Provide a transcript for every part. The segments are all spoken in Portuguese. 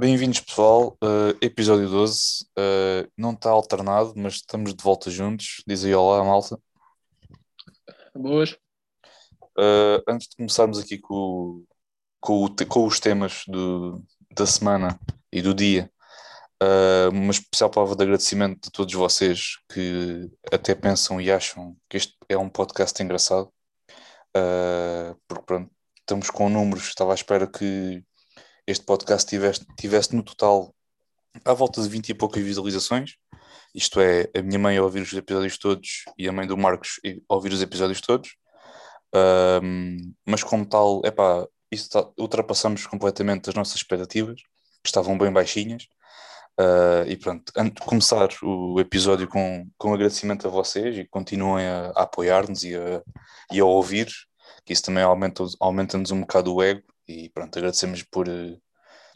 Bem-vindos, pessoal. Uh, episódio 12. Uh, não está alternado, mas estamos de volta juntos. Diz aí olá, malta. Boas. Uh, antes de começarmos aqui com, com, com os temas do, da semana e do dia, uma especial palavra de agradecimento a todos vocês que até pensam e acham que este é um podcast engraçado. porque pronto, estamos com números, estava à espera que este podcast tivesse, tivesse no total à volta de 20 e poucas visualizações. Isto é, a minha mãe a ouvir os episódios todos e a mãe do Marcos a ouvir os episódios todos. Um, mas como tal, epá, isso tá, ultrapassamos completamente as nossas expectativas, que estavam bem baixinhas. Uh, e pronto, antes de começar o episódio com, com agradecimento a vocês e continuem a, a apoiar-nos e a, e a ouvir, que isso também aumenta-nos aumenta um bocado o ego e pronto, agradecemos por, eh,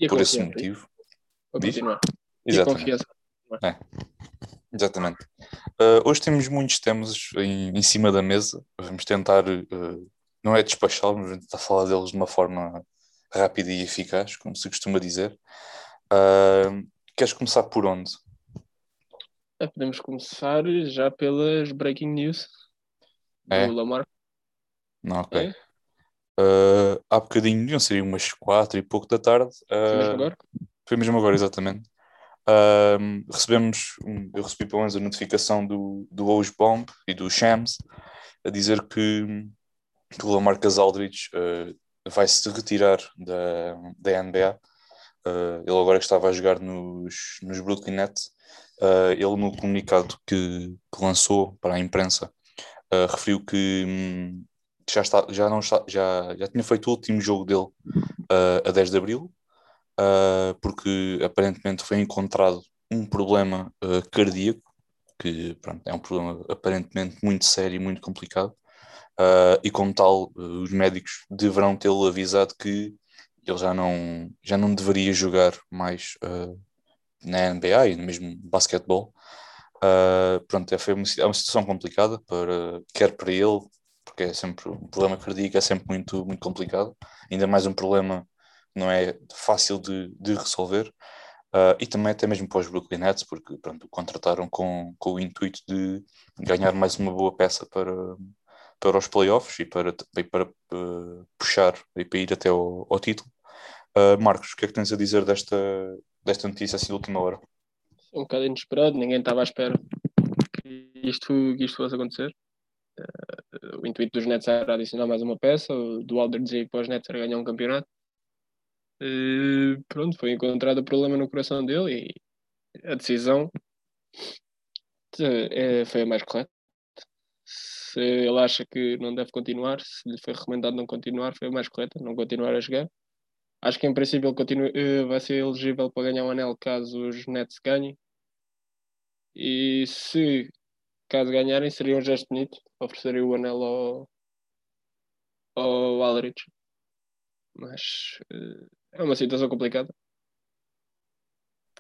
por esse motivo. continuar. Exatamente. É. Exatamente. Uh, hoje temos muitos temas em, em, cima da mesa. Vamos tentar, uh, não é despachá-los, mas vamos tentar falar deles de uma forma rápida e eficaz, como se costuma dizer. Uh, queres começar por onde? É, podemos começar já pelas breaking news é? do Lamar. Não, ok. É? Uh, há bocadinho, não sei, umas quatro e pouco da tarde. Uh, foi mesmo agora? Foi mesmo agora, exatamente. Uh, recebemos, eu recebi pelo menos a notificação do, do Oj Bomb e do Shams a dizer que, que o Lamarcus Aldridge uh, vai se retirar da, da NBA. Uh, ele agora que estava a jogar nos, nos Brooklyn Nets, ele no comunicado que, que, lançou para a imprensa referiu que um, já, está, já, não está, já, já tinha feito o último jogo dele uh, a 10 de Abril, uh, porque aparentemente foi encontrado um problema uh, cardíaco, que pronto, é um problema aparentemente muito sério e muito complicado, e como tal, os médicos deverão tê-lo avisado que ele já não, já não deveria jogar mais na NBA e mesmo basquetebol. Pronto, é, foi uma, é uma situação complicada, para, quer para ele, porque é sempre um problema cardíaco é sempre muito, muito complicado, ainda mais um problema não é fácil de, de resolver. Uh, e também até mesmo para os Brooklyn Nets, porque pronto, contrataram com, com o intuito de ganhar mais uma boa peça para, para os playoffs e para, e para uh, puxar e para ir até ao, ao título. Uh, Marcos, o que é que tens a dizer desta, desta notícia assim de última hora? Um bocado inesperado, ninguém estava à espera que isto, que isto fosse acontecer. Uh, o intuito dos Nets era adicionar mais uma peça, o do Aldridge ir para os Nets era ganhar um campeonato. Uh, pronto, foi encontrado o problema no coração dele e a decisão uh, foi a mais correta. Se ele acha que não deve continuar, se lhe foi recomendado não continuar, foi a mais correta, não continuar a jogar. Acho que em princípio ele vai ser elegível para ganhar um anel caso os Nets ganhem. E se caso ganharem, seria um gesto bonito oferecerem o anel ao, ao Aldrich. Mas uh, é uma situação complicada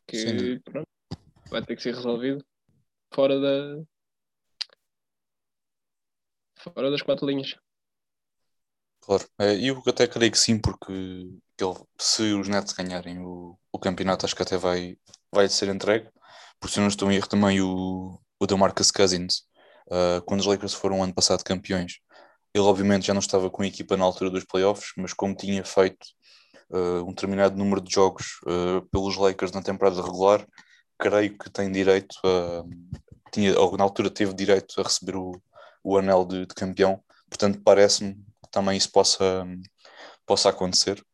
que pronto, vai ter que ser resolvido fora da fora das quatro linhas. Claro, é, eu até creio que sim, porque ele, se os Nets ganharem o, o campeonato, acho que até vai, vai ser entregue. Por se não estou em erro, também o, o DeMarcus Cousins uh, quando os Lakers foram ano passado campeões. Ele obviamente já não estava com a equipa na altura dos playoffs, mas como tinha feito uh, um determinado número de jogos uh, pelos Lakers na temporada regular, creio que tem direito a, tinha, ou na altura teve direito a receber o, o anel de, de campeão, portanto parece-me que também isso possa, possa acontecer.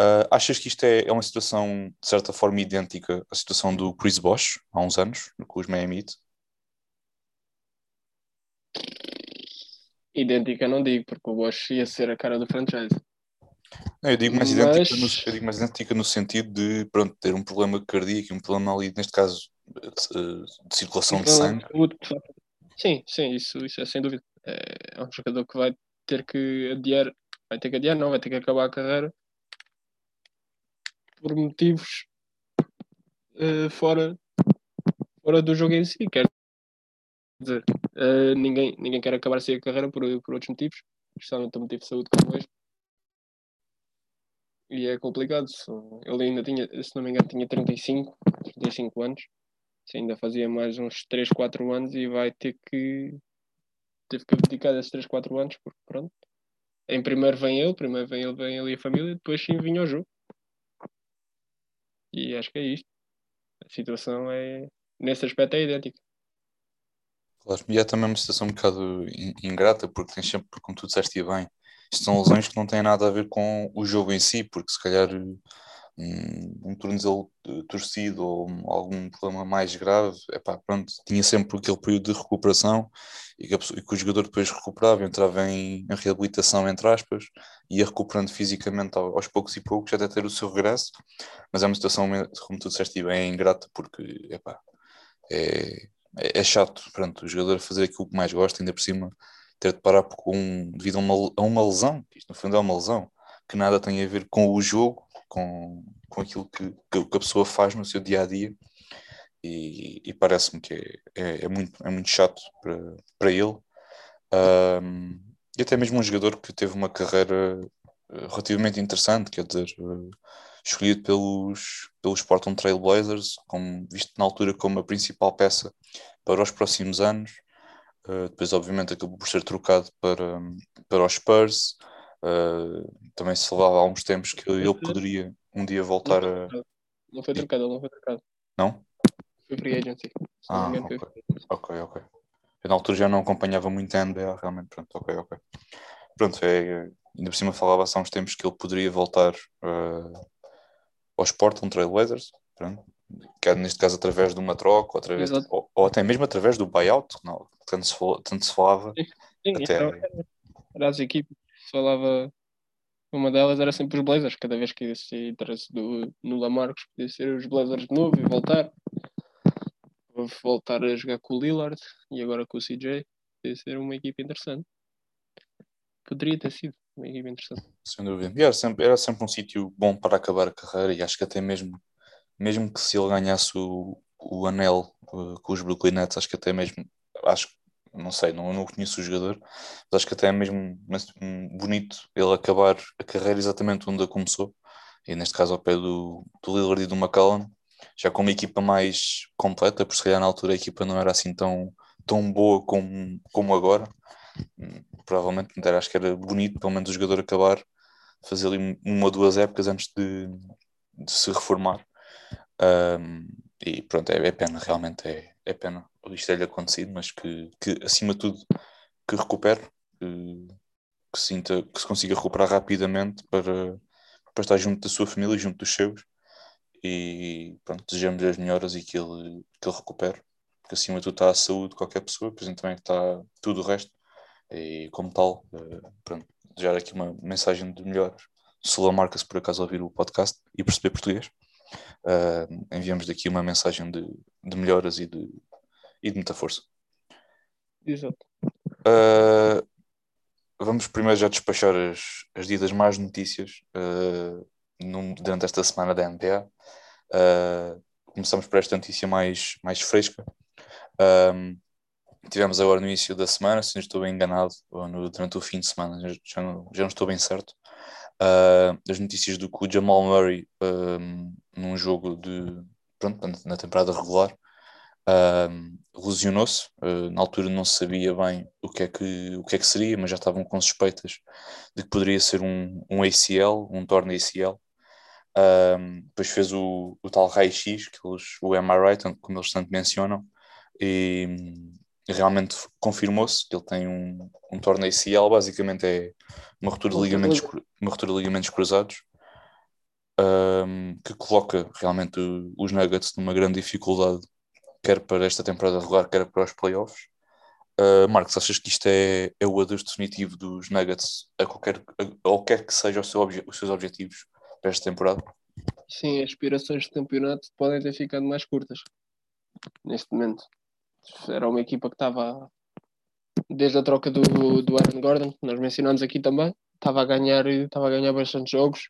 Uh, achas que isto é, é, uma situação de certa forma idêntica à situação do Chris Bosh há uns anos, com os Miami Heat? Idêntica não digo, porque o Bosch ia ser a cara do franchise. Não, eu, digo mais Mas... idêntica no, eu digo mais idêntica no sentido de pronto, ter um problema cardíaco, um problema ali, neste caso, de, de circulação de sangue. Sim, sim, isso, isso é sem dúvida. É, é um jogador que vai ter que adiar, vai ter que adiar, não, vai ter que acabar a carreira por motivos uh, fora, fora do jogo em si, quer dizer, uh, ninguém, ninguém quer acabar assim a carreira por, por outros motivos, especialmente o motivo de saúde como este. E é complicado. Ele ainda tinha, se não me engano, tinha 35, 35 anos. Se ainda fazia mais uns 3, 4 anos e vai ter que. Teve que abdicar desses 3, 4 anos, porque pronto. Em primeiro vem ele, primeiro vem ele, vem ele e a família, depois sim vinha o jogo. E acho que é isto. A situação é. Nesse aspecto é idêntica. Claro, e é também uma situação um bocado ingrata, porque tens sempre, como tu disseste bem, isto são lesões que não têm nada a ver com o jogo em si, porque se calhar um, um tornozelo torcido ou algum problema mais grave, epá, pronto, tinha sempre aquele período de recuperação e que, e que o jogador depois recuperava, entrava em, em, reabilitação, entre aspas, ia recuperando fisicamente aos poucos e poucos até ter o seu regresso, mas é uma situação, como tu disseste bem, é ingrata porque epá, é, é, é chato, pronto, o jogador fazer aquilo que mais gosta, ainda por cima ter de parar com, devido a uma, a uma lesão, isto no fundo é uma lesão, que nada tem a ver com o jogo, com, com aquilo que, que a pessoa faz no seu dia a dia, e, e parece-me que é, é, é, muito, é muito chato para, para ele. Um, e até mesmo um jogador que teve uma carreira eh, relativamente interessante, quer dizer, uh, escolhido pelos, pelos Portland Trail Blazers, como, visto na altura como a principal peça para os próximos anos. Uh, depois, obviamente, acabou por ser trocado para, para os Spurs. Uh, também se falava há uns tempos que ele poderia um dia voltar não a. Não foi trocado, não foi trocado. Não? Foi free agency. Ah, okay. ok, ok. Eu na altura já não acompanhava muito a NBA, realmente. Pronto, ok, ok. Pronto, é, ainda por cima falava-se há uns tempos que ele poderia voltar uh, aos Portland Trail Blazers. Pronto neste caso através de uma troca, ou, através de, ou, ou, até mesmo através do buyout, não, tanto, se, tanto se falava. Sim, sim até... era, era as equipes, se falava, uma delas era sempre os Blazers, cada vez que existia interesse do, no Lamarcos, podia ser os Blazers de novo e voltar. Voltar a jogar com o Lillard e agora com o CJ, podia ser uma equipe interessante. Poderia ter sido uma equipe interessante. Sem dúvida. E era sempre, era sempre um sítio bom para acabar a carreira e acho que até mesmo mesmo que se ele ganhasse o, o anel uh, com os Brooklyn Nets, acho que até mesmo, acho não sei, não, não conheço o jogador, mas acho que até é mesmo bonito ele acabar a carreira exatamente onde começou, e neste caso ao pé do, do Lillard e do McCallum, já com uma equipa mais completa, por se calhar na altura a equipa não era assim tão, tão boa como, como agora, hum, provavelmente acho que era bonito pelo menos o jogador acabar, fazer ali uma ou duas épocas antes de, de se reformar um, e pronto, é, é, pena, realmente é, é pena isto ter-lhe acontecido, mas que, que acima de tudo que recupere, que, que, sinta, que se consiga recuperar rapidamente para, para estar junto da sua família, junto dos seus. E pronto, desejamos as melhoras e que ele, que ele recupere, porque acima de tudo está a saúde de qualquer pessoa, por exemplo também está tudo o resto. E como tal, eh, pronto, desejar aqui uma mensagem de melhoras. Se marca se por acaso ouvir o podcast e perceber português, uh, enviamos daqui uma mensagem de, de melhoras e de, e de muita força. Exato. Uh, vamos primeiro já despachar as, as ditas más notícias uh, num, durante esta semana da NBA. Uh, começamos por esta notícia mais, mais fresca. Um, tivemos agora no início da semana, se não estou bem enganado, ou no, durante o fim de semana, já não, já não estou bem certo, uh, as notícias do que o Jamal Murray um, num jogo de pronto, na temporada regular uh, lesionou-se. Uh, na altura não se sabia bem o que, é que, o que é que seria, mas já estavam com suspeitas de que poderia ser um, um ACL, um torno ACL. Depois fez o, o tal raio-x, o MRI, como eles tanto mencionam, e, realmente confirmou-se que ele tem um, um torno ACL, basicamente é uma ruptura de ligamentos, uma ruptura de ligamentos cruzados, um, que coloca realmente os Nuggets numa grande dificuldade, quer para esta temporada regular, quer para os playoffs. Uh, Marcos, achas que isto é, é o adeus definitivo dos Nuggets a qualquer, a, qualquer que seja seu os seus objetivos para esta temporada? Sim, as aspirações de campeonato podem ter ficado mais curtas neste momento. Era uma equipa que estava desde a troca do, do Aaron Gordon, que nós mencionamos aqui também, estava a ganhar, estava a ganhar bastante jogos.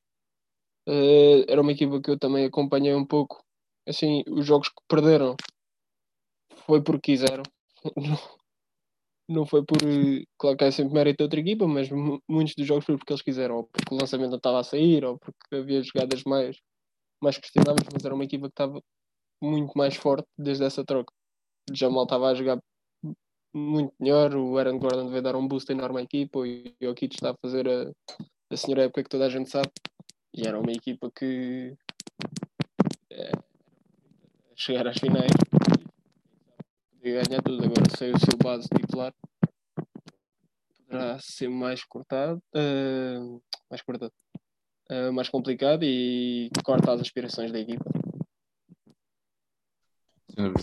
Uh, era uma equipa que eu também acompanhei um pouco. Assim, os jogos que perderam foi porque quiseram. não foi por. Claro que é sempre mérito da outra equipa, mas muitos dos jogos foi porque eles quiseram, ou porque o lançamento não estava a sair, ou porque havia jogadas mais, mais questionáveis, mas era uma equipa que estava muito mais forte desde essa troca. Jamal estava a jogar muito melhor, o Aaron Gordon veio dar um boost enorme à equipa, o Jokic está a fazer a, a senhora época que toda a gente sabe, e era uma equipa que é, chegar às finais podia ganhar tudo. Agora sem o seu base titular poderá ser mais cortado, uh, mais cortado, uh, mais complicado e corta as aspirações da equipa.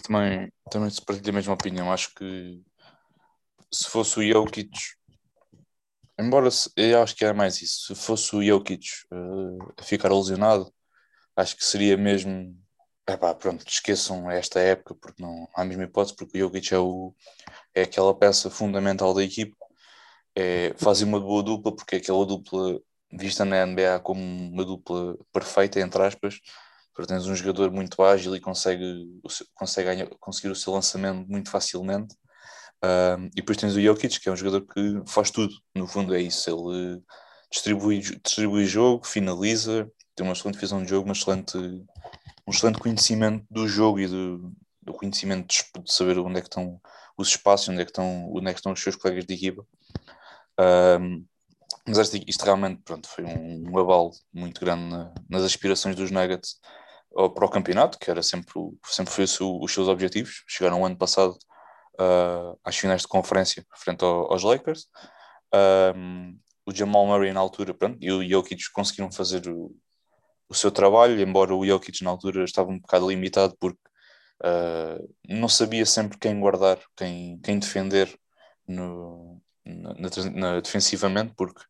Também, também se partilha a mesma opinião. Acho que se fosse o Jokic, embora eu acho que é mais isso, se fosse o Jokic uh, ficar lesionado, acho que seria mesmo. Epá, pronto, esqueçam esta época, porque não há a mesma hipótese, porque o Jokic é, o, é aquela peça fundamental da equipa. É, fazem uma boa dupla, porque é aquela dupla vista na NBA como uma dupla perfeita, entre aspas, porque tens um jogador muito ágil e consegue, consegue ganhar, conseguir o seu lançamento muito facilmente. Um, e depois tens o Jokic, que é um jogador que faz tudo, no fundo é isso. Ele distribui, distribui jogo, finaliza, tem uma excelente visão de jogo, uma excelente, um excelente conhecimento do jogo e do, do conhecimento de, de, saber onde é que estão os espaços, onde é que estão, onde é que estão os seus colegas de equipa. Mas isto, isto, realmente pronto, foi um, um abalo muito grande na, nas aspirações dos Nuggets para o campeonato, que era sempre, sempre foi os seus objetivos. Chegaram o ano passado uh, às finais de conferência frente ao, aos Lakers. Um, o Jamal Murray na altura, pronto, e o Jokic conseguiram fazer o, o seu trabalho, embora o Jokic na altura estava um bocado limitado porque uh, não sabia sempre quem guardar, quem, quem defender no, na, na, defensivamente, porque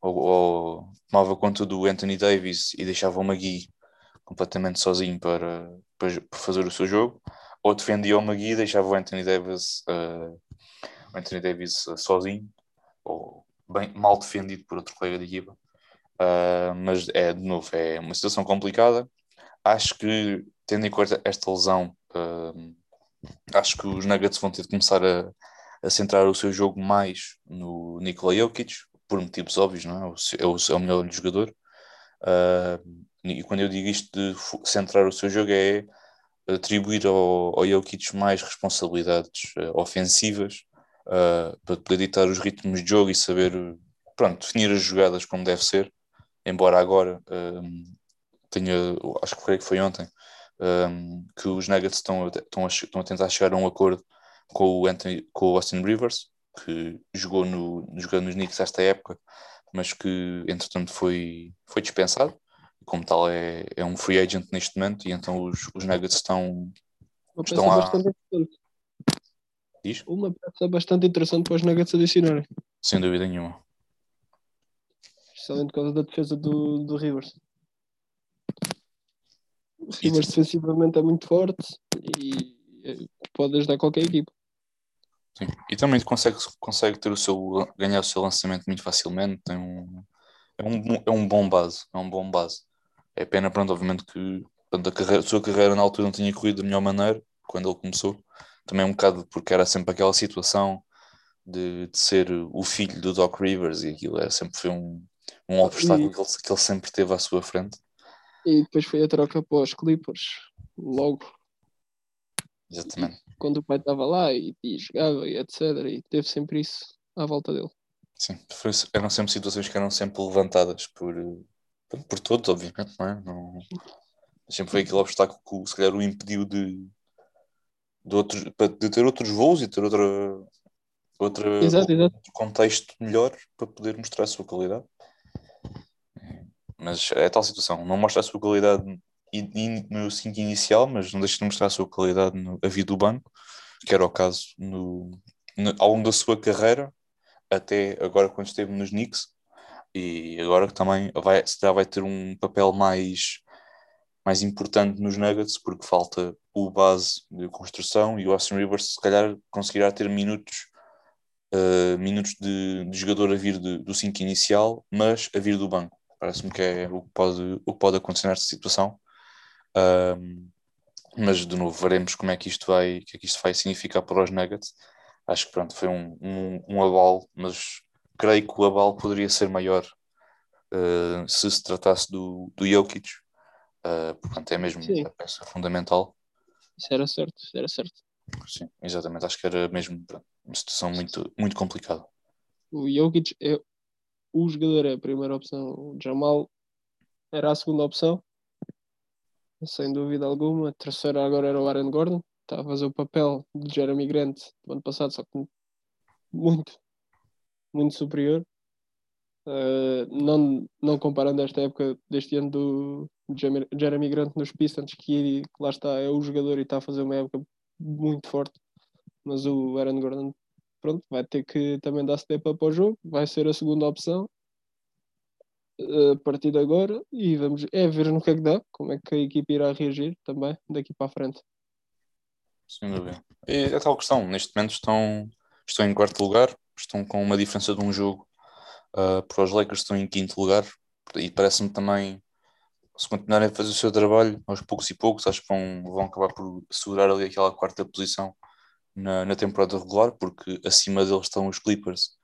ou, ou, tomava conta do Anthony Davis e deixava o McGee completamente sozinho para, para, para fazer o seu jogo, ou defendia o McGee e deixava o Anthony Davis, uh, Anthony Davis uh, sozinho, ou bem, mal defendido por outro colega de equipa. Uh, mas é, de novo, é uma situação complicada. Acho que, tendo em conta esta lesão, acho que os Nuggets vão ter de começar a, a centrar o seu jogo mais no Nikola Jokic, por motivos óbvios, não é? É o, é o melhor jogador. Uh, e quando eu digo isto de centrar o seu jogo é atribuir ao, ao Jokic mais responsabilidades uh, ofensivas uh, para poder ditar os ritmos de jogo e saber pronto, definir as jogadas como deve ser, embora agora tenha, acho que foi, que foi ontem, um, que os Nuggets estão, estão, a, estão a tentar chegar a um acordo com o, Anthony, com o Austin Rivers, que jogou no, jogando nos Knicks esta época, mas que entretanto foi, foi dispensado como tal é, é um free agent neste momento e então os, os Nuggets estão, Uma estão a... Diz? Uma peça bastante interessante para os Nuggets adicionarem. Sem dúvida nenhuma. Especialmente por causa da defesa do, do Rivers. O Rivers defensivamente é muito forte e é, pode ajudar qualquer equipa. Sim. E também consegue, consegue ter o seu, ganhar o seu lançamento muito facilmente. Tem um, é, um, é um bom base. É um bom base. É pena, pronto, obviamente que pronto, a, carreira, a sua carreira na altura não tinha corrido da melhor maneira quando ele começou. Também um bocado porque era sempre aquela situação de, de ser o filho do Doc Rivers e aquilo é, sempre foi um, um obstáculo e... que, ele, que ele sempre teve à sua frente. E depois foi a troca para os Clippers, logo. Exatamente. Quando o pai estava lá e, e jogava e etc. E teve sempre isso à volta dele. Sim, eram sempre situações que eram sempre levantadas por, por todos, obviamente, não é? Não, sempre foi aquele obstáculo que se calhar o impediu de, de, outros, de ter outros voos e ter outra, outra exato, exato. outro contexto melhor para poder mostrar a sua qualidade. Mas é tal situação, não mostra a sua qualidade no 5 inicial, mas não deixa de mostrar a sua qualidade no, a vida do banco, que era o caso no, no, ao longo da sua carreira, até agora quando esteve nos Knicks, e agora também vai, já vai ter um papel mais, mais importante nos Nuggets, porque falta o base de construção e o Austin Rivers se calhar conseguirá ter minutos, uh, minutos de, de, jogador a vir de, do 5 inicial, mas a vir do banco. Parece-me que é o que pode, o que pode acontecer nesta situação. Um, mas de novo veremos como é que isto vai, que é que isto vai significar para os Nuggets. acho que pronto, foi um, um, um abalo, mas creio que o abalo poderia ser maior uh, se se tratasse do, do Jokic, uh, portanto é mesmo Sim. a peça fundamental. Isso era certo, isso era certo. Sim, exatamente, acho que era mesmo pronto, uma situação muito, muito complicada. O Jokic é o jogador, é a primeira opção. O Jamal era a segunda opção, sem dúvida alguma. A terceira agora era o Aaron Gordon, está a fazer o papel de Jeremy Grant do ano passado, só que muito, muito superior. Uh, não, não comparando esta época deste ano do Jeremy Grant nos Pistons, que lá está, é o jogador e está a fazer uma época muito forte, mas o Aaron Gordon pronto, vai ter que também dar step up ao jogo, vai ser a segunda opção a partir de agora e vamos é ver no que é que dá, como é que a equipe irá reagir também daqui para a frente. Sem dúvida. E é tal questão, neste momento estão, estão em quarto lugar, estão com uma diferença de um jogo uh, para os Lakers estão em quinto lugar e parece-me também se continuarem a fazer o seu trabalho aos poucos e poucos, acho que vão, vão acabar por segurar ali aquela quarta posição na, na temporada regular, porque acima deles estão os Clippers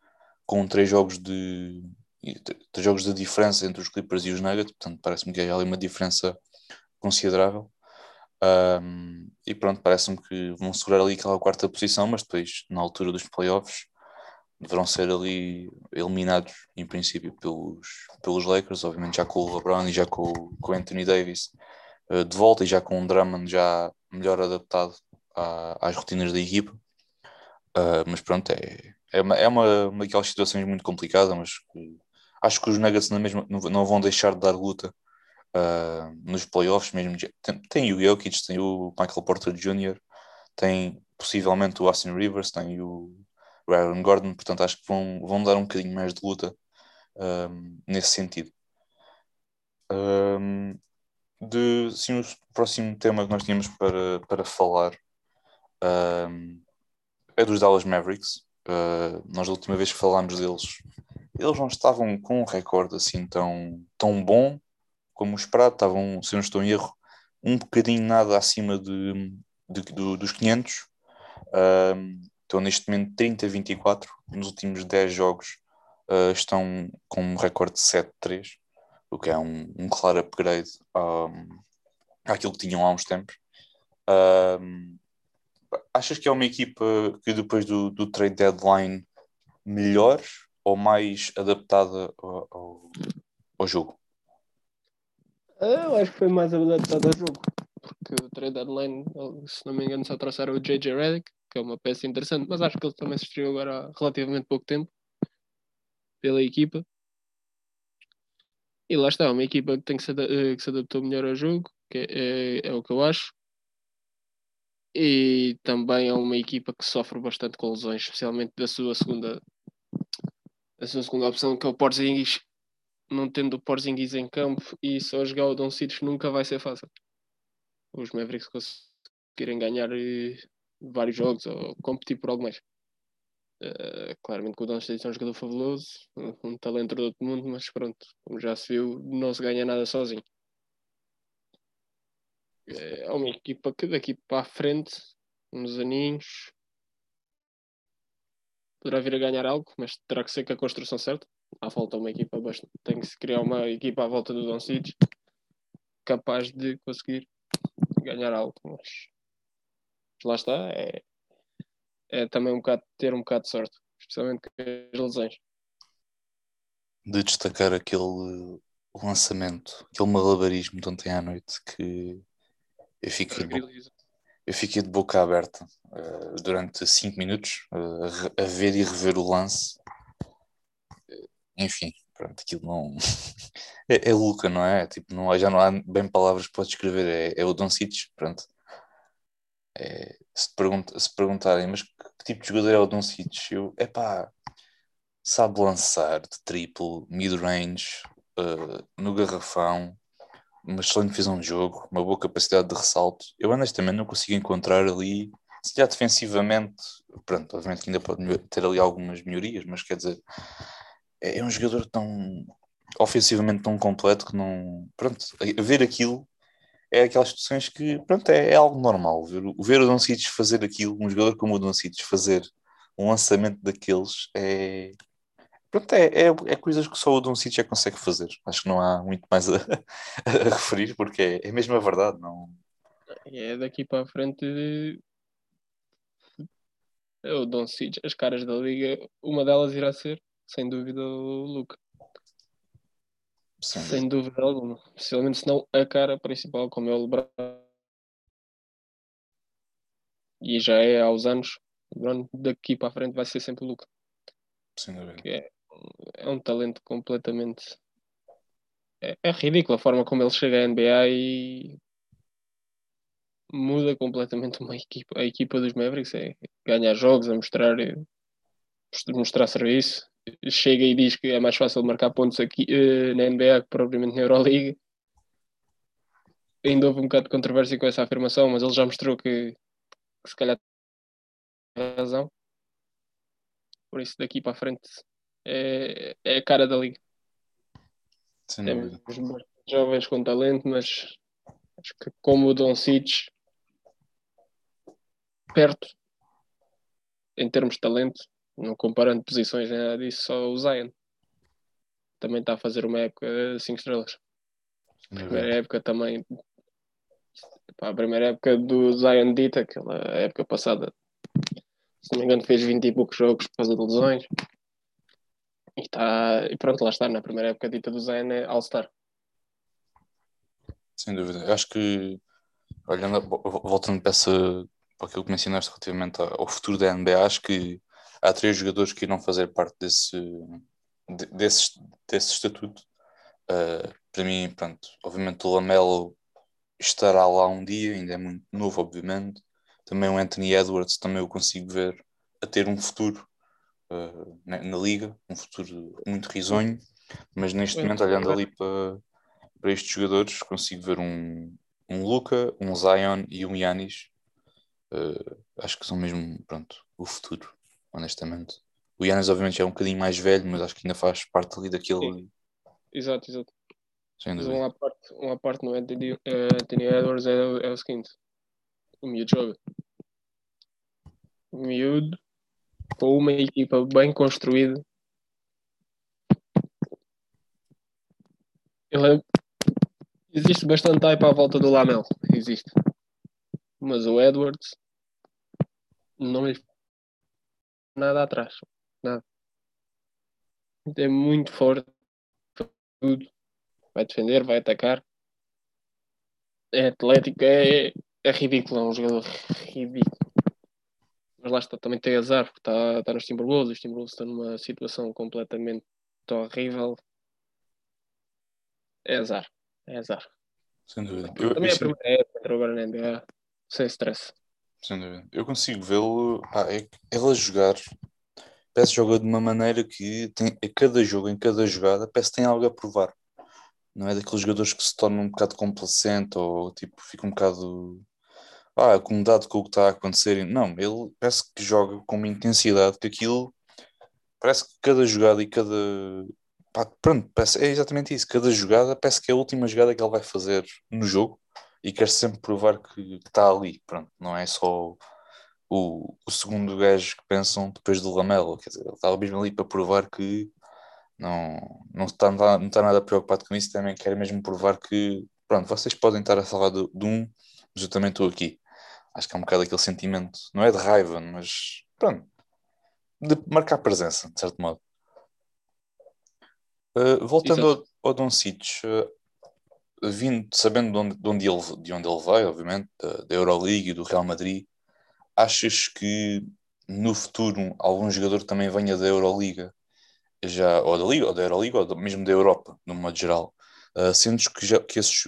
com três jogos de três jogos de diferença entre os Clippers e os Nuggets, portanto parece-me que há ali uma diferença considerável. Um, e pronto, parece-me que vão segurar ali aquela quarta posição, mas depois, na altura dos playoffs, deverão ser ali eliminados, em princípio, pelos, pelos Lakers, obviamente já com o LeBron e já com, com o Anthony Davis uh, de volta e já com o Drummond já melhor adaptado à, às rotinas da equipa. Uh, mas pronto, é, é, uma, é uma, uma daquelas situações muito complicadas, mas que, acho que os Nuggets na mesma, não, vão deixar de dar luta uh, nos playoffs mesmo. Tem, tem o Jokic, tem o Michael Porter Jr., tem possivelmente o Austin Rivers, tem o Aaron Gordon, portanto acho que vão, vão dar um bocadinho mais de luta um, nesse sentido. Um, de, sim, o próximo tema que nós tínhamos para, para falar um, é dos Dallas Mavericks. Uh, nós, da última vez que falámos deles, eles não estavam com um recorde assim tão, tão bom como esperado, estavam, se não estou em erro, um bocadinho nada acima de, de, dos 500. Um, estão neste momento 30 a 24. Nos últimos 10 jogos uh, estão com um recorde de 7-3, o que é um, um claro upgrade um, àquilo que tinham há uns tempos. Achas que é uma equipa que depois do, do trade deadline melhor ou mais adaptada ao, ao, ao jogo? Eu acho que foi mais adaptada ao jogo, porque o trade deadline, se não me engano, só trouxeram o JJ Redick, que é uma peça interessante, mas acho que ele também se estreou agora há relativamente pouco tempo pela equipa. E lá está, uma equipa que, tem que, se, eh, que se adaptou melhor ao jogo, que é, é, é, o que eu acho. E também é uma equipa que sofre bastante com lesões, especialmente da sua segunda, da sua segunda opção, que é o Porzingis. Não tendo o Porzingis em campo e só jogar o Doncic nunca vai ser fácil. Os Mavericks conseguirem ganhar eh, vários jogos ou competir por algo mais. Uh, claramente que o Doncic é um jogador fabuloso, um talento do outro mundo, mas pronto, como já se viu, não se ganha nada sozinho. É uma equipa que daqui para a frente, uns aninhos, poderá vir a ganhar algo, mas terá que ser com a construção certa. Há falta uma equipa bastante. Tem que se criar uma equipa à volta do Doncic capaz de conseguir ganhar algo. Mas lá está, é, é também um bocado ter um bocado de sorte, especialmente com as lesões. De destacar aquele lançamento, aquele malabarismo de ontem à noite que eu fiquei, eu fiquei de boca aberta uh, durante 5 minutos uh, a ver e rever o lance. Enfim, pronto, aquilo não. é, é Luca, não é? Tipo, não, já não há bem palavras para descrever, é, é o Don Cites, pronto. É, se, pergunta, se perguntarem, mas que, que, tipo de jogador é o Doncic? Eu, é pá, sabe lançar de triplo, mid-range, uh, no garrafão, uma excelente visão de jogo, uma boa capacidade de ressalto. Eu honestamente não consigo encontrar ali, se já defensivamente, pronto, obviamente que ainda pode ter ali algumas melhorias, mas quer dizer, é, é um jogador tão ofensivamente tão completo que não, pronto, ver aquilo é aquelas situações que, pronto, é, é algo normal. Ver, ver o Doncic fazer aquilo, um jogador como o Doncic fazer um lançamento daqueles é. Pronto, é, é, é coisas que só o Don City já consegue fazer. Acho que não há muito mais a, a referir, porque é, é mesmo a verdade. Não... É daqui para a frente. É o Don City, as caras da liga, uma delas irá ser, sem dúvida, o Luca. Sem Sem dúvida alguma. Possivelmente, se não a cara principal, como é o LeBron. E já é uns anos. LeBron daqui para a frente vai ser sempre o Luca. sem dúvida. Que é, é um talento completamente. É, é ridículo a forma como ele chega à NBA e muda completamente uma equipa. A equipa dos Mavericks é ganhar jogos, a mostrar, mostrar serviço. Chega e diz que é mais fácil marcar pontos aqui eh, na NBA que propriamente na Euroliga. Ainda houve um bocado de controvérsia com essa afirmação, mas ele já mostrou que, que se calhar tem razão. Por isso, daqui para a frente, é, é a cara da liga. Sem Temos dúvida. jovens com talento, mas acho que como o Don Cic, perto, em termos de talento, não comparando posições nem nada disso, só o Zion. Também está a fazer uma época 5 estrelas. Primeira época também. Pá, a primeira época do Zion Dita, aquela época passada, se não me engano, fez 20 e poucos jogos por causa de lesões. E, tá, e pronto, lá está. Na primeira época dita do Zion é All-Star. Sem dúvida. Eu acho que, olhando, vo- voltando para, essa, para aquilo que mencionaste relativamente ao futuro da NBA, acho que há três jogadores que irão fazer parte desse, de- desse, desse estatuto. Uh, para mim, pronto, obviamente o Lamelo estará lá um dia, ainda é muito novo, obviamente. Também o Anthony Edwards, também eu consigo ver a ter um futuro uh, na, na liga, um futuro muito risonho, mas neste momento, olhando ali para, para estes jogadores, consigo ver um, um Luca, um Zion e um Yanis. Uh, acho que são mesmo, pronto, o futuro, honestamente. O Yanis, obviamente, é um bocadinho mais velho, mas acho que ainda faz parte ali daquele. Exato, exato. Sem dúvida. uma parte, uma parte no Anthony, eh, Anthony Edwards é, o- é o seguinte: o miúdo joga. O miúdo, com uma equipa bem construída, ele é- existe bastante hype à volta do Lamel. Existe. Mas o Edwards não lhe nada atrás. Nada. É muito forte. Tudo. Vai defender, vai atacar. É atlético, é, é ridículo, é um jogador ridículo. Mas lá está, também tem azar, porque está, está nos Timberwolves, os Timberwolves estão numa situação completamente horrível. É azar, é azar. Sem dúvida. Eu, Também é a primeira época, agora na NBA, sem stress. Sem dúvida. Eu consigo vê-lo. Ah, é, ele a jogar. Parece joga de uma maneira que tem, a cada jogo, em cada jogada, parece que tem algo a provar. Não é daqueles jogadores que se tornam um bocado complacente ou tipo fica um bocado ah, acomodado com o que está a acontecer. Não, ele parece que joga com uma intensidade que aquilo parece que cada jogada e cada. Pá, pronto, parece, é exatamente isso. Cada jogada parece que é a última jogada que ele vai fazer no jogo e quer sempre provar que está ali. Pronto, não é só o, o segundo gajo que pensam depois do Lamelo. Quer dizer, ele estava mesmo ali para provar que não, não, está, não está nada preocupado com isso. Também quer mesmo provar que, pronto, vocês podem estar a falar de, de um, mas eu também estou aqui. Acho que é um bocado aquele sentimento, não é de raiva, mas pronto, de marcar presença, de certo modo. Uh, voltando ao, ao Don Cic, uh, vindo, sabendo de onde, de onde, ele, de onde ele vai, obviamente, da, da Euroleague e do Real Madrid, achas que no futuro algum jogador também venha da Euroliga, já, ou da Liga, ou da Euroliga, ou da- mesmo da Europa, no modo geral, uh, sentes que, já, que esses,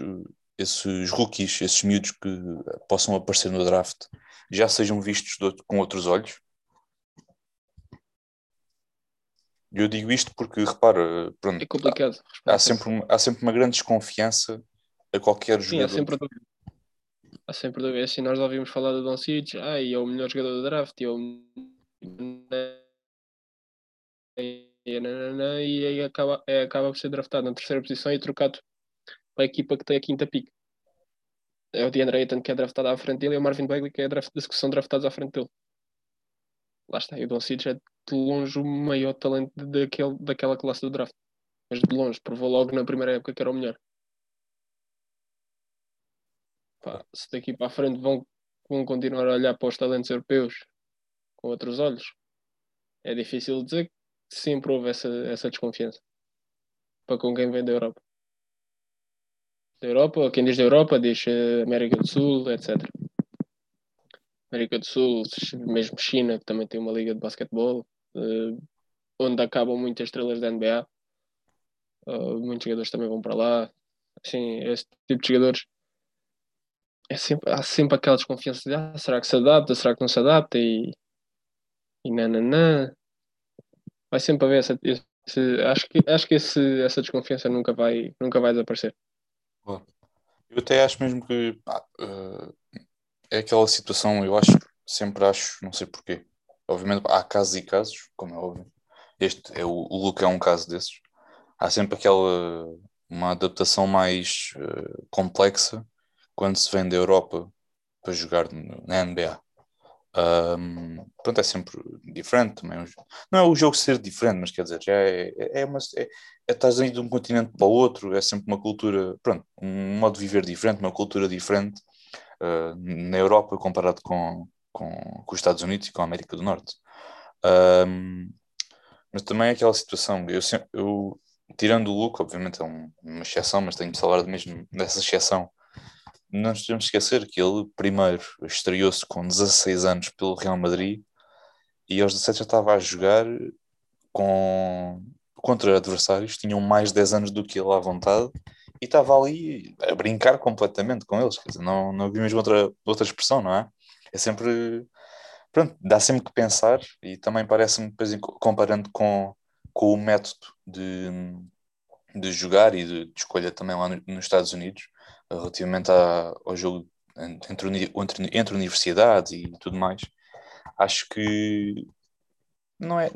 esses rookies, esses miúdos que possam aparecer no draft, já sejam vistos outro- com outros olhos? Eu digo isto porque, repara, pronto, É complicado. há sempre, uma- há sempre uma grande desconfiança a qualquer Sim, há jogador. sempre dúvida. Há sempre dúvida. Assim, nós ouvimos falar do Don Cic, ah, e é o melhor jogador do draft, e é o... E, nananã, e aí acaba, é, acaba por ser draftado na terceira posição e trocado para a equipa que tem a quinta pick. É o DeAndre Ayton que é draftado à frente dele e o Marvin Bagley que, é draft, que são draftados à frente dele. lá está, e o Doncic é de longe o maior talento daquele, daquela classe do draft. Mas de longe, provou logo na primeira época que era o melhor. Pá, se daqui para a frente vão, vão continuar a olhar para os talentos europeus com outros olhos, é difícil dizer que sempre houve essa, essa desconfiança para com quem vem da Europa. Da Europa, quem diz da Europa diz uh, América do Sul, etc. América do Sul, mesmo China, que também tem uma liga de basquetebol, uh, onde acabam muitas estrelas da NBA. Eh, muitos jogadores também vão para lá. Assim, esse tipo de jogadores é sempre, há sempre aquela desconfiança de ah, será que se adapta, será que não se adapta e, e nananã. Vai sempre haver essa, esse, acho que, acho que esse, essa desconfiança nunca vai, nunca vai desaparecer. Eu até acho mesmo que ah, uh, é aquela situação, eu acho, sempre acho, não sei porquê. Obviamente há casos e casos, como é óbvio. Este é o, o Luke é um caso desses. Há sempre aquela uma adaptação mais uh, complexa quando se vem da Europa para jogar na NBA. Um, pronto, é sempre diferente também. Não é o jogo ser diferente, mas quer dizer, já é, é, é uma. É, é, estás indo de um continente para o outro, é sempre uma cultura, pronto, um modo de viver diferente, uma cultura diferente uh, na Europa comparado com, com, com, os Estados Unidos e com a América do Norte. Um, mas também é aquela situação, eu, sempre, eu tirando o Luke, obviamente é um, uma exceção, mas tenho de falar mesmo dessa exceção não nos podemos esquecer que ele primeiro estreou-se com 16 anos pelo Real Madrid e aos 17 já estava a jogar com, contra adversários tinham mais de 10 anos do que ele à vontade e estava ali a brincar completamente com eles. Quer dizer, não, não havia mesmo outra, outra expressão, não é? É sempre. Pronto, dá sempre que pensar e também parece-me, depois comparando com, com o método de, de jogar e de, de escolha também lá no, nos Estados Unidos, relativamente ao jogo entre, entre, entre universidades e tudo mais, acho que não é.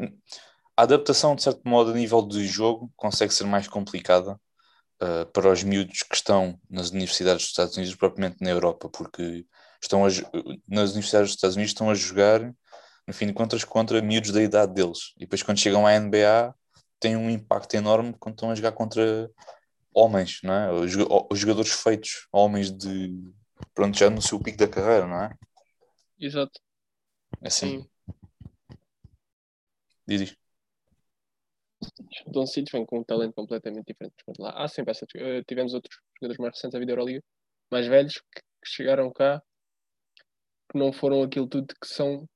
A adaptação, de certo modo, a nível de jogo, consegue ser mais complicada uh, para os miúdos que estão nas universidades dos Estados Unidos, propriamente na Europa, porque estão a, nas universidades dos Estados Unidos estão a jogar, no fim de contas, contra miúdos da idade deles. E depois, quando chegam à NBA, tem um impacto enorme quando estão a jogar contra homens, não é? Os, os jogadores feitos, homens de pronto, já no seu pico da carreira, não é? Exato. É assim. Diz. O Don Cid vem com um talento completamente diferente. Lá há sempre essa. Uh, tivemos outros jogadores mais recentes da vida Euroliga, mais velhos, que, que, chegaram cá, que não foram aquilo tudo que são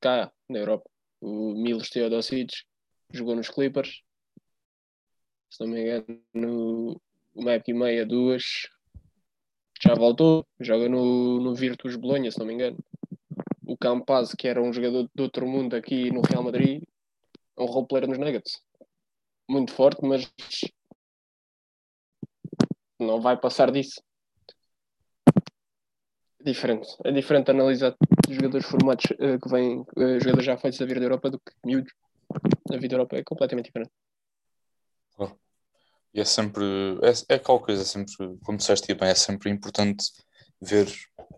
cá na Europa. O Milos Teodosic jogou nos Clippers, se não me engano, no, uma época e meia, duas. Já voltou, joga no, no Virtus Bolonha, se não me engano. O Campaz, que era um jogador de outro mundo aqui no Real Madrid, é um roleplayer nos Nuggets. Muito forte, mas não vai passar disso. É diferente. É diferente analisar jogadores formados uh, que vêm, uh, jogadores já feitos da vida da Europa do que miúdos. A vida da Europa é completamente diferente. E é sempre, é, é aquela coisa, sempre, como disseste bem, é sempre importante ver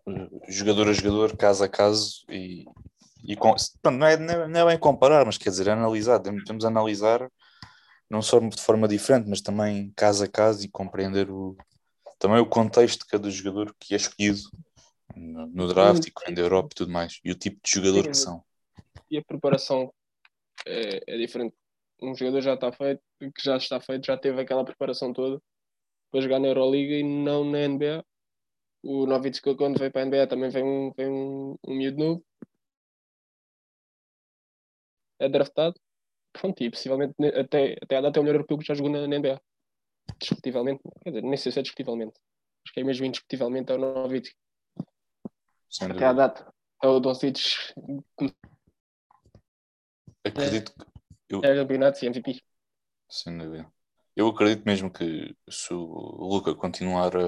uh, jogador a jogador, caso a caso, e, e com, pronto, não, é, não é bem comparar, mas quer dizer, é analisar, temos a analisar não só de forma diferente, mas também caso a caso e compreender o, também o contexto de cada jogador que é escolhido no, no draft e que vem da Europa e tudo mais, e o tipo de jogador Sim, que são. E a preparação é, é diferente um jogador já está feito, que já está feito, já teve aquela preparação toda para jogar na Euroliga e não na NBA. O Novitsky, quando veio para a NBA, também vem um, vem um, um miúdo novo. É draftado. Pronto, e possivelmente até, até a data é o melhor europeu que já jogou na, na NBA. Discutivelmente. Quer dizer, nem sei se é discutivelmente. Acho que é mesmo indiscutivelmente é o Novitsky. Até à data. É o Doncic. Acredito que eu... É campeonato e MVP. Sem dúvida. Eu acredito mesmo que se o Luca continuar a,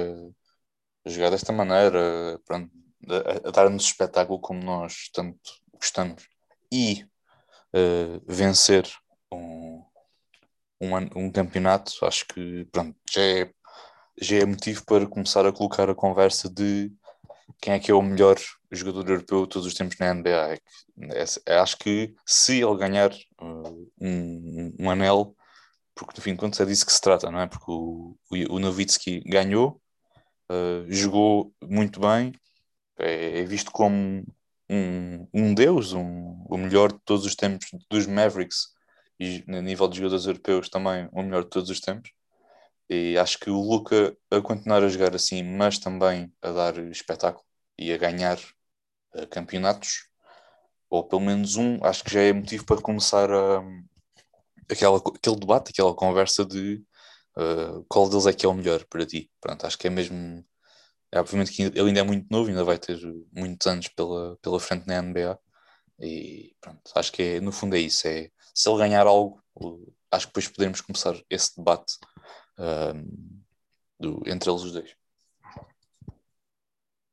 a jogar desta maneira, pronto, a, a dar-nos espetáculo como nós tanto gostamos e uh, vencer um, um, um, campeonato, acho que pronto, já é, já é motivo para começar a colocar a conversa de quem é que é o melhor jogador europeu de todos os tempos na NBA. É é, acho que se ele ganhar uh, um, um, anel, porque no fim de contas é disso que se trata, não é? Porque o, o, o Nowitzki ganhou, uh, jogou muito bem, é, é, visto como um, um deus, um, o melhor de todos os tempos dos Mavericks e a nível de jogadores europeus também o melhor de todos os tempos. E acho que o Luca a continuar a jogar assim, mas também a dar espetáculo e a ganhar uh, campeonatos, ou pelo menos um, acho que já é motivo para começar a, aquela, aquele debate, aquela conversa de uh, qual deles é que é o melhor para ti. Pronto, acho que é mesmo. É, obviamente que ele ainda é muito novo, ainda vai ter muitos anos pela, pela frente na NBA. E pronto, acho que é, no fundo é isso. É, se ele ganhar algo, acho que depois podemos começar esse debate do, entre eles os dois.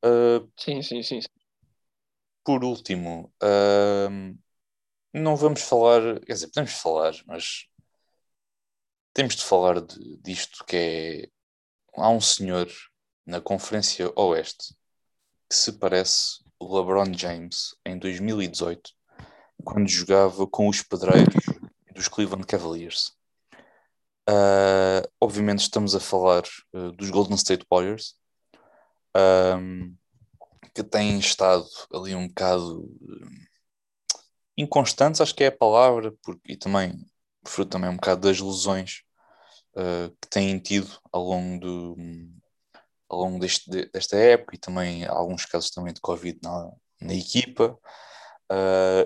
Uh, sim, sim, sim. Por último, uh, não vamos falar, quer dizer, podemos falar, mas temos de falar de, disto que é. Há um senhor na Conferência Oeste que se parece o LeBron James em 2018, quando jogava com os pedreiros dos Cleveland Cavaliers. Uh, obviamente estamos a falar uh, dos Golden State Warriors, um, que têm estado ali um bocado uh, inconstantes, acho que é a palavra, porque, e também fruto também um bocado das lesões que têm tido ao longo, do, ao longo deste, desta época e também alguns casos também de Covid na, na equipa.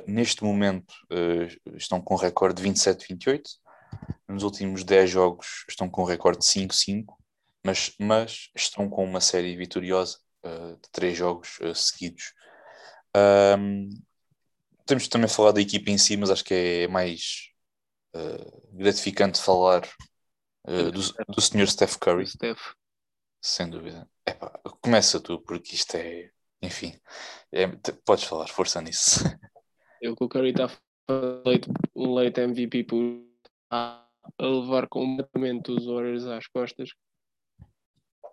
neste momento estão com um recorde de 27-28 nos últimos 10 jogos estão com um recorde de 5-5, mas, mas estão com uma série vitoriosa uh, de 3 jogos uh, seguidos. Um, temos também falar da equipa em si, mas acho que é mais uh, gratificante falar do, do senhor Steph Curry. Steph. Sem dúvida. Epá, começa tu, porque isto é. Enfim, é, podes falar, força nisso. Eu que o Curry está um leite MVP por a levar completamente os Warriors às costas.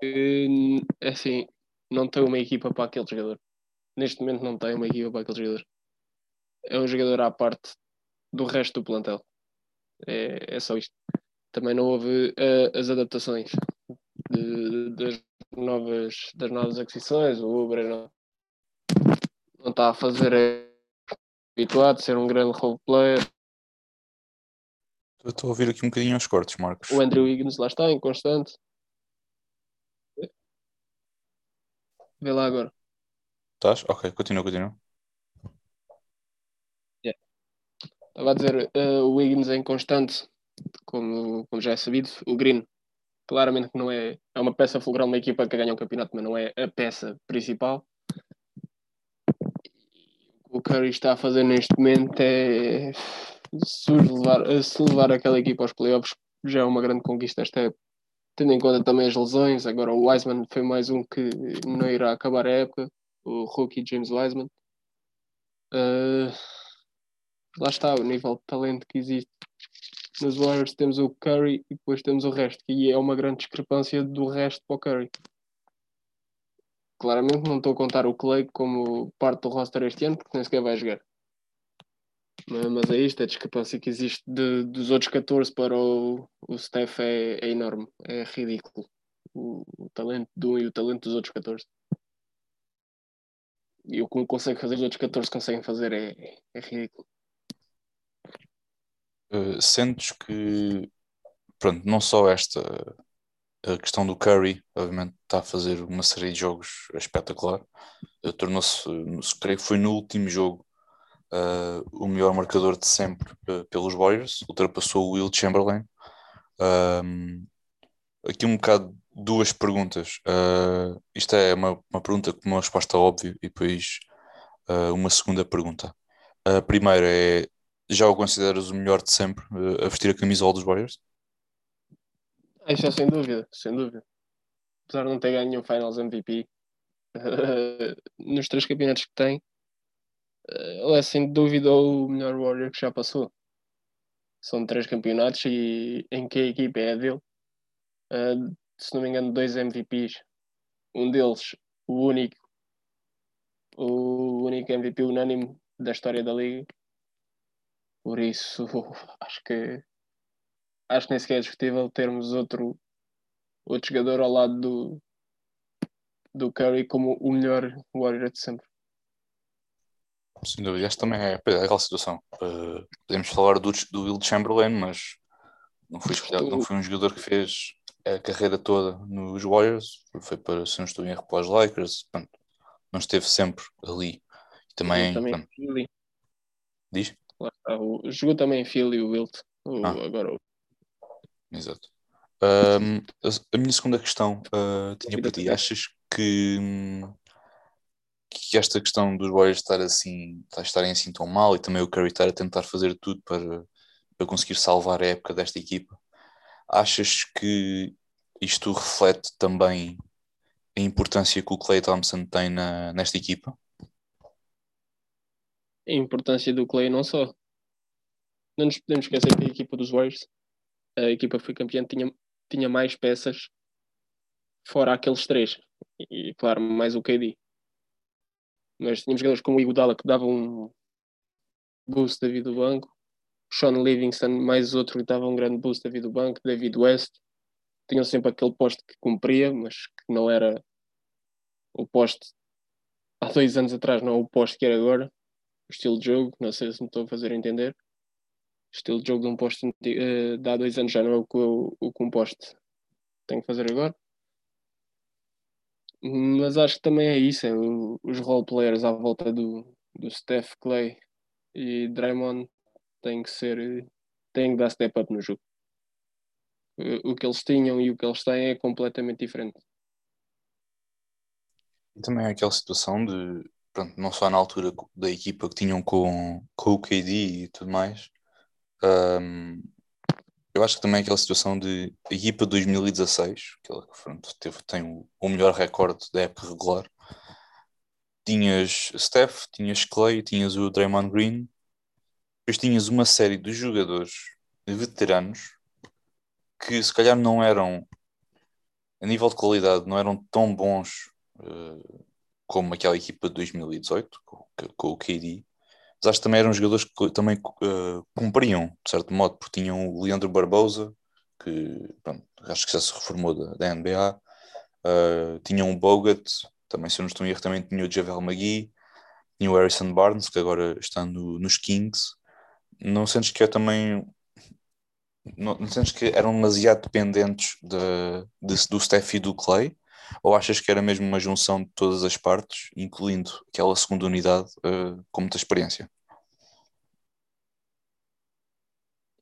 E, assim, não tem uma equipa para aquele jogador. Neste momento não tem uma equipa para aquele jogador. É um jogador à parte do resto do plantel. É, é só isto. Também não houve uh, as adaptações de, das, novas, das novas aquisições. O Uber não, não está a fazer é habituado a ser um grande role player. Estou a ouvir aqui um bocadinho aos cortes, Marcos. O Andrew Wiggins lá está, inconstante. Vê lá agora. Estás? Ok, continua, continua. Yeah. Estava a dizer, uh, o Wiggins é inconstante, como, como já é sabido. O Green, claramente que não é, é uma peça fulcral de uma equipa que ganha um campeonato, mas não é a peça principal. O que o Curry está a fazer neste momento é se levar, se levar aquela equipa aos playoffs já é uma grande conquista esta época. Tendo em conta também as lesões, agora o Wiseman foi mais um que não irá acabar a época, o rookie James Wiseman. Uh, lá está o nível de talento que existe. Nos Warriors temos o Curry e depois temos o resto, e é uma grande discrepância do resto para o Curry. Claramente não estou a contar o Clay como parte do roster este ano, porque nem sequer vai jogar. Mas é isto, a discrepância que existe de, dos outros 14 para o, o Steph é, é enorme, é ridículo. O, o, talento de um e o talento dos outros 14. E o que um consegue fazer, os outros 14 conseguem fazer é, é ridículo. Uh, sentes que, pronto, não só esta a questão do Curry, obviamente, está a fazer uma série de jogos espetacular. Uh, Tornou-se, creio que foi no último jogo uh, o melhor marcador de sempre uh, pelos Warriors, ultrapassou o Will Chamberlain. Um, aqui um bocado duas perguntas. Uh, isto é uma, uma pergunta com uma resposta óbvia e depois uma segunda pergunta. A primeira é: já o consideras o melhor de sempre a vestir a camisola dos Warriors? Isso é sem dúvida, sem dúvida. Apesar de não ter ganho o Finals MVP, nos três campeonatos que tem, ele é sem dúvida o melhor Warrior que já passou. São três campeonatos e em que a equipa é dele. Uh, se não me engano, dois MVPs. Um deles, o único, o único MVP unânime da história da liga. Por isso, acho que acho que nem sequer é discutível termos outro, outro jogador ao lado do, do Curry como o melhor Warrior de sempre. Sem dúvida, esta também é, é aquela situação. Uh, podemos falar do, do Will Chamberlain, mas não foi, escolhido, não foi um jogador que fez a carreira toda nos Warriors, foi para, se não estou em erro, para os Lakers, pronto, não esteve sempre ali. E também, também Philly. Diz? o, jogou também em Philly o Wilt, o, ah. agora o... Exato. Um, a, a, minha segunda questão uh, tinha para ti, achas que, que esta questão dos Warriors estar assim, estarem assim tão mal e também o Curry estar a tentar fazer tudo para, para conseguir salvar a época desta equipa, achas que isto reflete também a importância que o Clay Thompson tem na, nesta equipa? A importância do Clay não só. Não nos podemos esquecer que a equipa dos Warriors, a equipa que foi campeã, tinha, tinha mais peças fora aqueles três. E, claro, mais o KD. Mas tínhamos jogadores como o Iguodala que davam um boost da vida do banco. Sean Livingston, mais outro que dava um grande boost da vida do banco. David West. Tinham sempre aquele poste que cumpria, mas que não era o poste há dois anos atrás, não é o poste que era agora. O estilo de jogo, não sei se me estou a fazer entender. O estilo de jogo de um poste uh, de há dois anos já não é o que, o, o que um poste tem que fazer agora. Mas acho que também é isso, é os role players à volta do, do Steph Clay e Draymond têm que ser, têm que dar step up no jogo. O, o que eles tinham e o que eles têm é completamente diferente. E também é aquela situação de, pronto, não só na altura da equipa que tinham com, com o KD e tudo mais, um, eu acho que também aquela situação de equipa 2016, que pronto, teve, tem o, o melhor recorde da época regular. Tinhas Steph, tinhas Clay, tinhas o Draymond Green, depois tinhas uma série de jogadores veteranos que se calhar não eram, a nível de qualidade, não eram tão bons uh, como aquela equipa de 2018, com, com o KD, mas acho que também eram jogadores que também uh, cumpriam, de certo modo, porque tinham o Leandro Barbosa, que pronto, acho que já se reformou da, da NBA, uh, tinham o Bogut, também se eu não estou em erro, também tinha o Javel McGee, tinha o Harrison Barnes, que agora está no, nos Kings. Não sentes que é também. Não, não sentes que eram demasiado dependentes de, de, do Steph e do Clay? Ou achas que era mesmo uma junção de todas as partes, incluindo aquela segunda unidade uh, com muita experiência?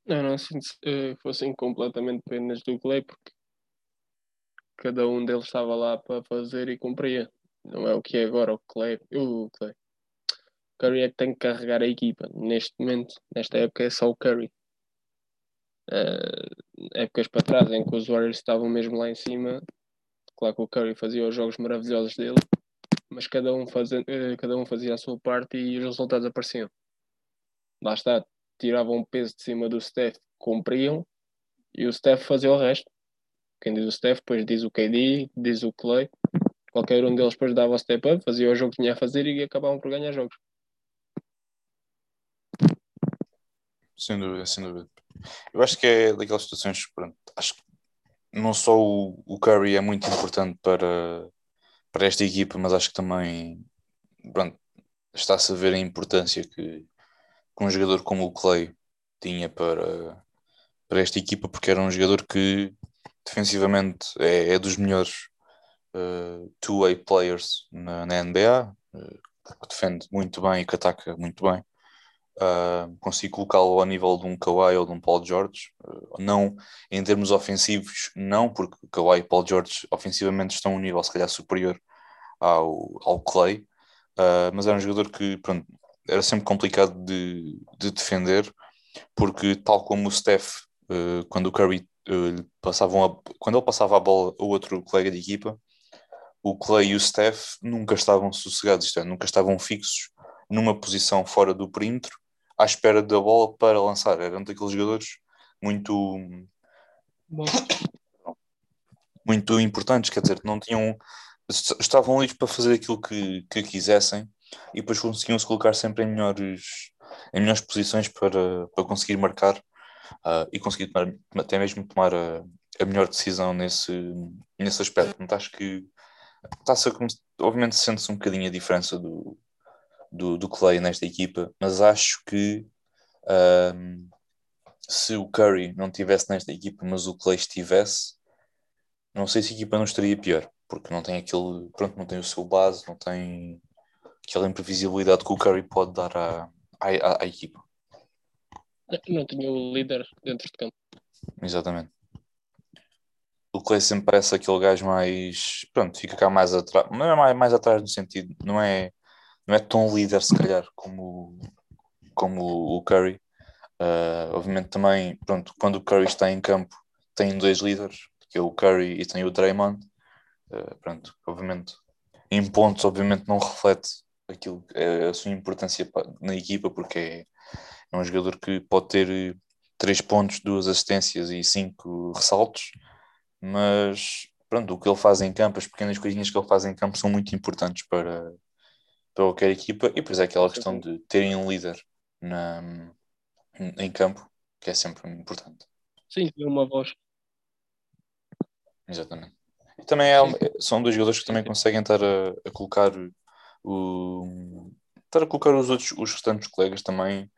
Não, não sinto que fossem completamente dependentes do Clay, porque cada um deles estava lá para fazer e cumpria. Não é o que é agora o Clay. O Clay. Curry é que tem que carregar a equipa. Neste momento, nesta época, é só o Curry. Uh, épocas para trás, em que os Warriors estavam mesmo lá em cima, Claro que o Curry fazia os jogos maravilhosos dele, mas cada um, fazia, eh, cada um fazia a sua parte e os resultados apareciam. Lá está, tiravam um peso de cima do Steph, cumpriam, e o Steph fazia o resto. Quem diz o Steph, depois diz o KD, diz o Clay. Qualquer um deles depois dava o step up, fazia o jogo que tinha a fazer e acabavam por ganhar jogos. Sem dúvida, sem dúvida. Eu acho que é daquelas situações, pronto, acho que não só o, o Curry é muito importante para, para esta equipa, mas acho que também está-se a ver a importância que, que, um jogador como o Clay tinha para, para esta equipa, porque era um jogador que defensivamente é, é dos melhores uh, two-way players na, na NBA, uh, que defende muito bem e que ataca muito bem. Uh, consigo colocá-lo ao nível de um Kawhi ou de um Paul George, uh, não em termos ofensivos, não, porque Kawhi e Paul George ofensivamente estão a um nível se calhar superior ao, ao Clay, uh, mas era um jogador que pronto, era sempre complicado de, de defender, porque tal como o Steph, quando o Curry passavam quando ele passava a bola a outro colega de equipa, o Clay e o Steph nunca estavam sossegados, isto é, nunca estavam fixos numa posição fora do perímetro à espera da bola para lançar. Eram daqueles jogadores muito. muito importantes, quer dizer, não tinham. estavam ali para fazer aquilo que, que quisessem e depois conseguiam se colocar sempre em melhores, em melhores posições para, para conseguir marcar uh, e conseguir tomar, até mesmo tomar a, a melhor decisão nesse, nesse aspecto. Portanto, acho que está-se obviamente sente-se um bocadinho a diferença do, do, do Clay nesta equipa, mas acho que um, se o Curry não tivesse nesta equipa, mas o Clay estivesse, não sei se a equipa não estaria pior, porque não tem aquele, pronto, não tem o seu base, não tem aquela imprevisibilidade que o Curry pode dar à, à, à equipa. Não tinha o líder dentro de campo. Exatamente. O Clay sempre parece aquele gajo mais. Pronto, fica cá mais atrás. Não é mais, mais atrás no sentido. Não é, não é tão líder, se calhar, como, como o Curry. Uh, obviamente também, pronto, quando o Curry está em campo, tem dois líderes, que é o Curry e tem o Draymond. Uh, pronto, obviamente, em pontos, obviamente, não reflete aquilo, é a sua importância na equipa, porque é, é um jogador que pode ter três pontos, duas assistências e cinco ressaltos, mas pronto, o que ele faz em campo, as pequenas coisinhas que ele faz em campo são muito importantes para, para qualquer equipa, e depois é aquela questão de terem um líder na, em campo, que é sempre importante. Sim, uma voz. Exatamente. E também é, são dois jogadores que também conseguem estar a, a colocar o, estar a colocar os outros, os restantes colegas também,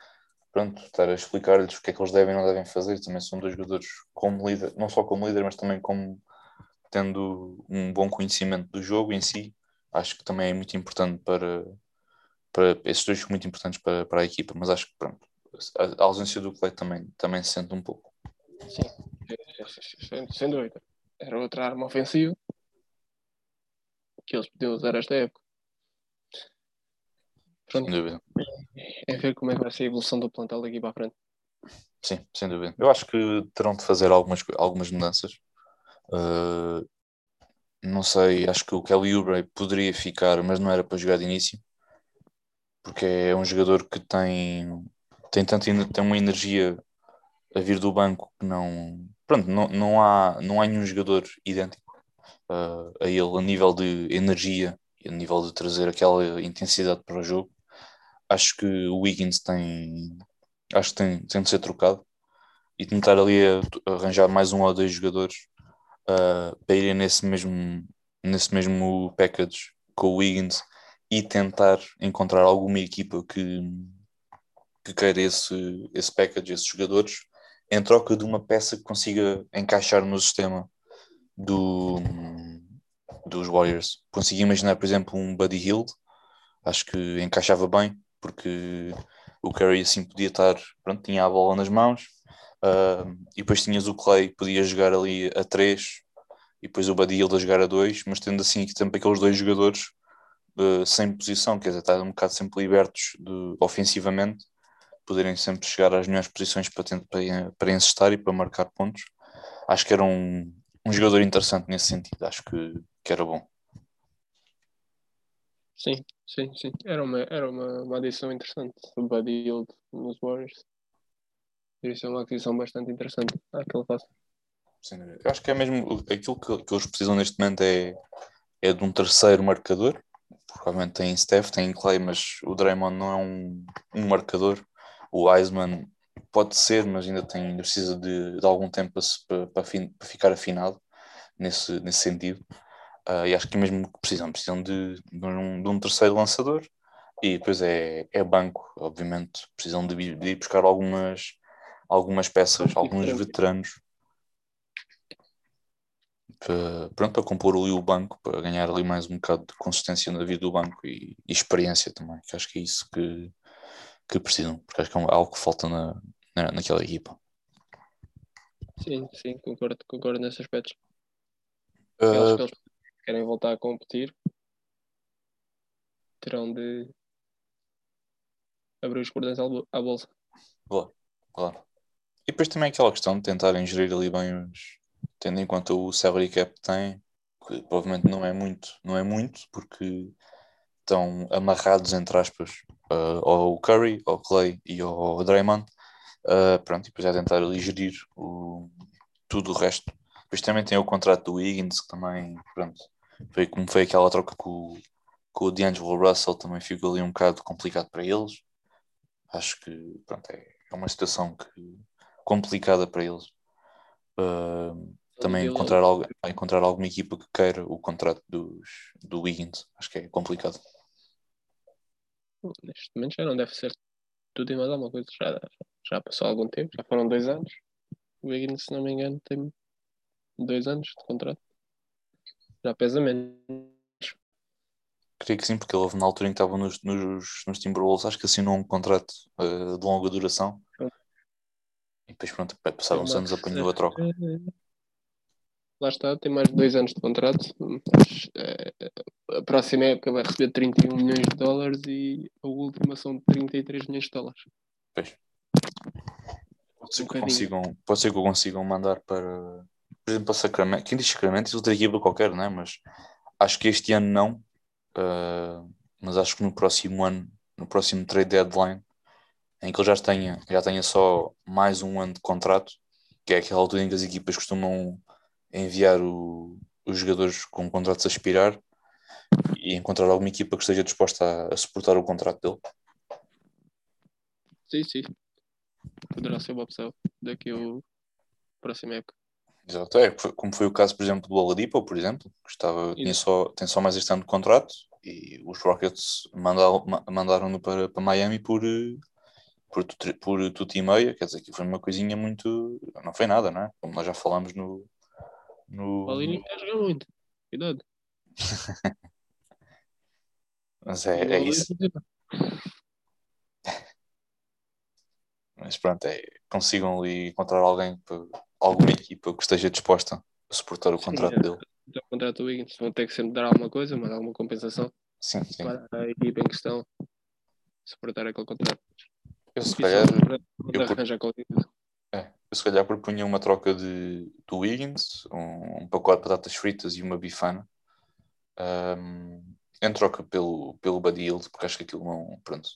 pronto, estar a explicar-lhes o que é que eles devem e não devem fazer. Também são dois jogadores como líder, não só como líder, mas também como tendo um bom conhecimento do jogo em si. Acho que também é muito importante para, para esses dois muito importantes para, para a equipa, mas acho que pronto, a, a ausência do Clay também, também se sente um pouco. Sim, sem, sem dúvida. Era outra arma ofensiva que eles podiam usar esta época. Pronto. Sem dúvida. É ver como é que vai ser a evolução do plantel daqui para a frente. Sim, sem dúvida. Eu acho que terão de fazer algumas, algumas mudanças. Uh, não sei, acho que o Kelly Oubre poderia ficar, mas não era para jogar de início. Porque é um jogador que tem, tem, tanto, tem uma energia a vir do banco que não. Pronto, não, não, há, não há nenhum jogador idêntico uh, a ele a nível de energia e a nível de trazer aquela intensidade para o jogo acho que o Wiggins tem acho que tem, tem de ser trocado e tentar ali arranjar mais um ou dois jogadores uh, para irem nesse mesmo nesse mesmo package com o Wiggins e tentar encontrar alguma equipa que, que queira esse, esse package, esses jogadores, em troca de uma peça que consiga encaixar no sistema do, dos Warriors. Consigo imaginar, por exemplo, um Buddy Hield, acho que encaixava bem, porque o Curry assim podia estar, pronto, tinha a bola nas mãos, uh, e depois tinhas o Clay, podia jogar ali a 3, e depois o Buddy Hield a jogar a 2, mas tendo assim sempre aqueles dois jogadores uh, sem posição, quer dizer, estar um bocado sempre libertos de, ofensivamente, poderem sempre chegar às melhores posições para, tentar, para, para encestar e para marcar pontos. Acho que era um, um jogador interessante nesse sentido, acho que, que era bom. Sim, sim, sim. Era uma, era uma, uma adição interessante. O Buddy nos Warriors. Isso é uma aquisição bastante interessante àquele passo. Sim, eu acho que é mesmo aquilo que, que eles precisam neste momento é, é de um terceiro marcador. Provavelmente tem Steph, tem Clay, mas o Draymond não é um, um marcador. O Wiseman pode ser, mas ainda tem, precisa de, de algum tempo para, para, para, ficar afinado nesse, nesse sentido. Uh, e acho que mesmo que precisam, precisam de, de, um, de um terceiro lançador e depois é, é banco, obviamente, precisam de, de ir buscar algumas, algumas peças, alguns veteranos para, pronto, para compor ali o banco, para ganhar ali mais um bocado de consistência na vida do banco e, e experiência também, que acho que é isso que, que precisam, porque acho que é algo que falta na, na, naquela equipa. Sim, sim, concordo, concordo nesse aspecto. Uh, eles querem voltar a competir, terão de abrir os cordões à bolsa. Claro, claro. E depois também aquela questão de tentarem gerir ali bem os. Tendo em conta o salary cap que tem, que provavelmente não é muito, não é muito, porque estão amarrados, entre aspas, uh, ao Curry, ao Clay e ao Draymond. Uh, pronto, e depois é tentar ali gerir o, tudo o resto. Depois também tem o contrato do Wiggins, que também, pronto, foi como foi aquela troca com, com o D'Angelo Russell também fica ali um bocado complicado para eles. Acho que pronto, é, é uma situação que, complicada para eles. Uh, também encontrar, algo, encontrar alguma equipa que queira o contrato dos, do Wiggins, acho que é complicado. Neste momento já não deve ser tudo e mais alguma coisa. Já, já passou algum tempo, já foram dois anos. O Wiggins, se não me engano, tem dois anos de contrato. Já pesa menos. Creio que sim, porque ele houve na altura em que estava nos, nos, nos Timberwolves, acho que assinou um contrato uh, de longa duração. Depois, pronto, passaram uns anos, apanhou a troca. Lá está, tem mais de dois anos de contrato. Mas, é, a próxima época vai receber 31 milhões de dólares e a última são 33 milhões de dólares. Pois. Pode ser, um que consigam, pode ser que consigam mandar para, por exemplo, para Sacramento. Quem diz Sacramento diz outra equipa qualquer, não é? Mas acho que este ano não. Uh, mas acho que no próximo ano, no próximo trade deadline, em que ele já tenha, já tenha só mais um ano de contrato, que é aquela altura em que as equipas costumam enviar o, os jogadores com contratos a expirar e encontrar alguma equipa que esteja disposta a, a suportar o contrato dele. Sim, sim. Poderá ser uma opção daqui ao próximo época. Exato, é, como foi o caso, por exemplo, do Oladipo, por exemplo, que estava, tinha só, tem só mais este ano de contrato e os Rockets mandaram-no para, para Miami por, por, por tudo e meia, quer dizer que foi uma coisinha muito. Não foi nada, não é? Como nós já falamos no, no... O Paulinho quer jogar muito. Cuidado. Mas é, é isso. Mas pronto, é, consigam ali encontrar alguém, alguma equipa que esteja disposta a suportar o contrato sim, é. dele. O contrato do Wiggins vão ter que sempre dar alguma coisa, mas alguma compensação sim, sim. para a equipa em questão suportar aquele contrato. Eu se calhar. Eu, é, eu se calhar propunha uma troca de, do Wiggins, um, um pacote de batatas fritas e uma bifana, um, em troca pelo, pelo Buddy Hield, porque acho que aquilo não. Pronto.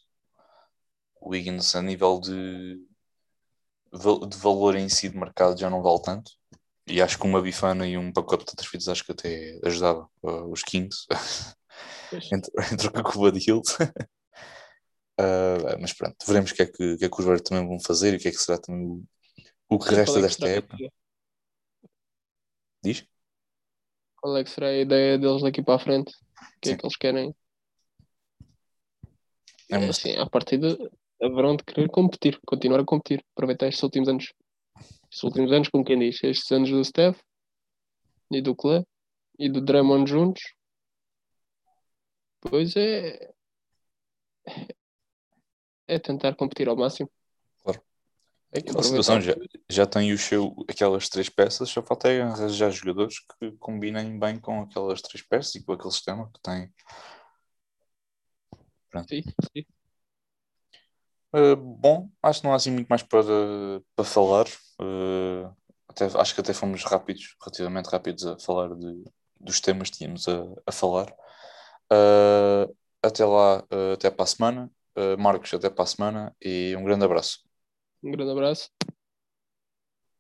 O Wiggins, a nível de, de valor em si de mercado, já não vale tanto. E acho que uma bifana e um pacote de batatas fritas acho que até ajudava uh, os Kings em, troca com o Buddy Hield. uh, mas pronto, veremos o que é que, que, é que os Bears também vão fazer e o que é que será também o, o que resta é desta época. Diz? Qual é que será a ideia deles daqui para a frente? O que Sim. é que eles querem? É uma... assim, a partir de haverão de querer competir, continuar a competir, aproveitar estes últimos anos. Estes últimos anos, como quem diz, estes anos do Steph e do Clay e do Draymond juntos. Pois é. É tentar competir ao máximo. É aquela situação já, já tem o seu, aquelas três peças, só falta é arranjar jogadores que combinem bem com aquelas três peças e com aquele sistema que tem. Pronto. Sim, sim. Uh, bom, acho que não há assim muito mais para, para falar. Uh, até, acho que até fomos rápidos, relativamente rápidos a falar de, dos temas que tínhamos a, a falar. Uh, até lá, até para a semana. Marcos, até para a semana e um grande abraço. Um grande abraço.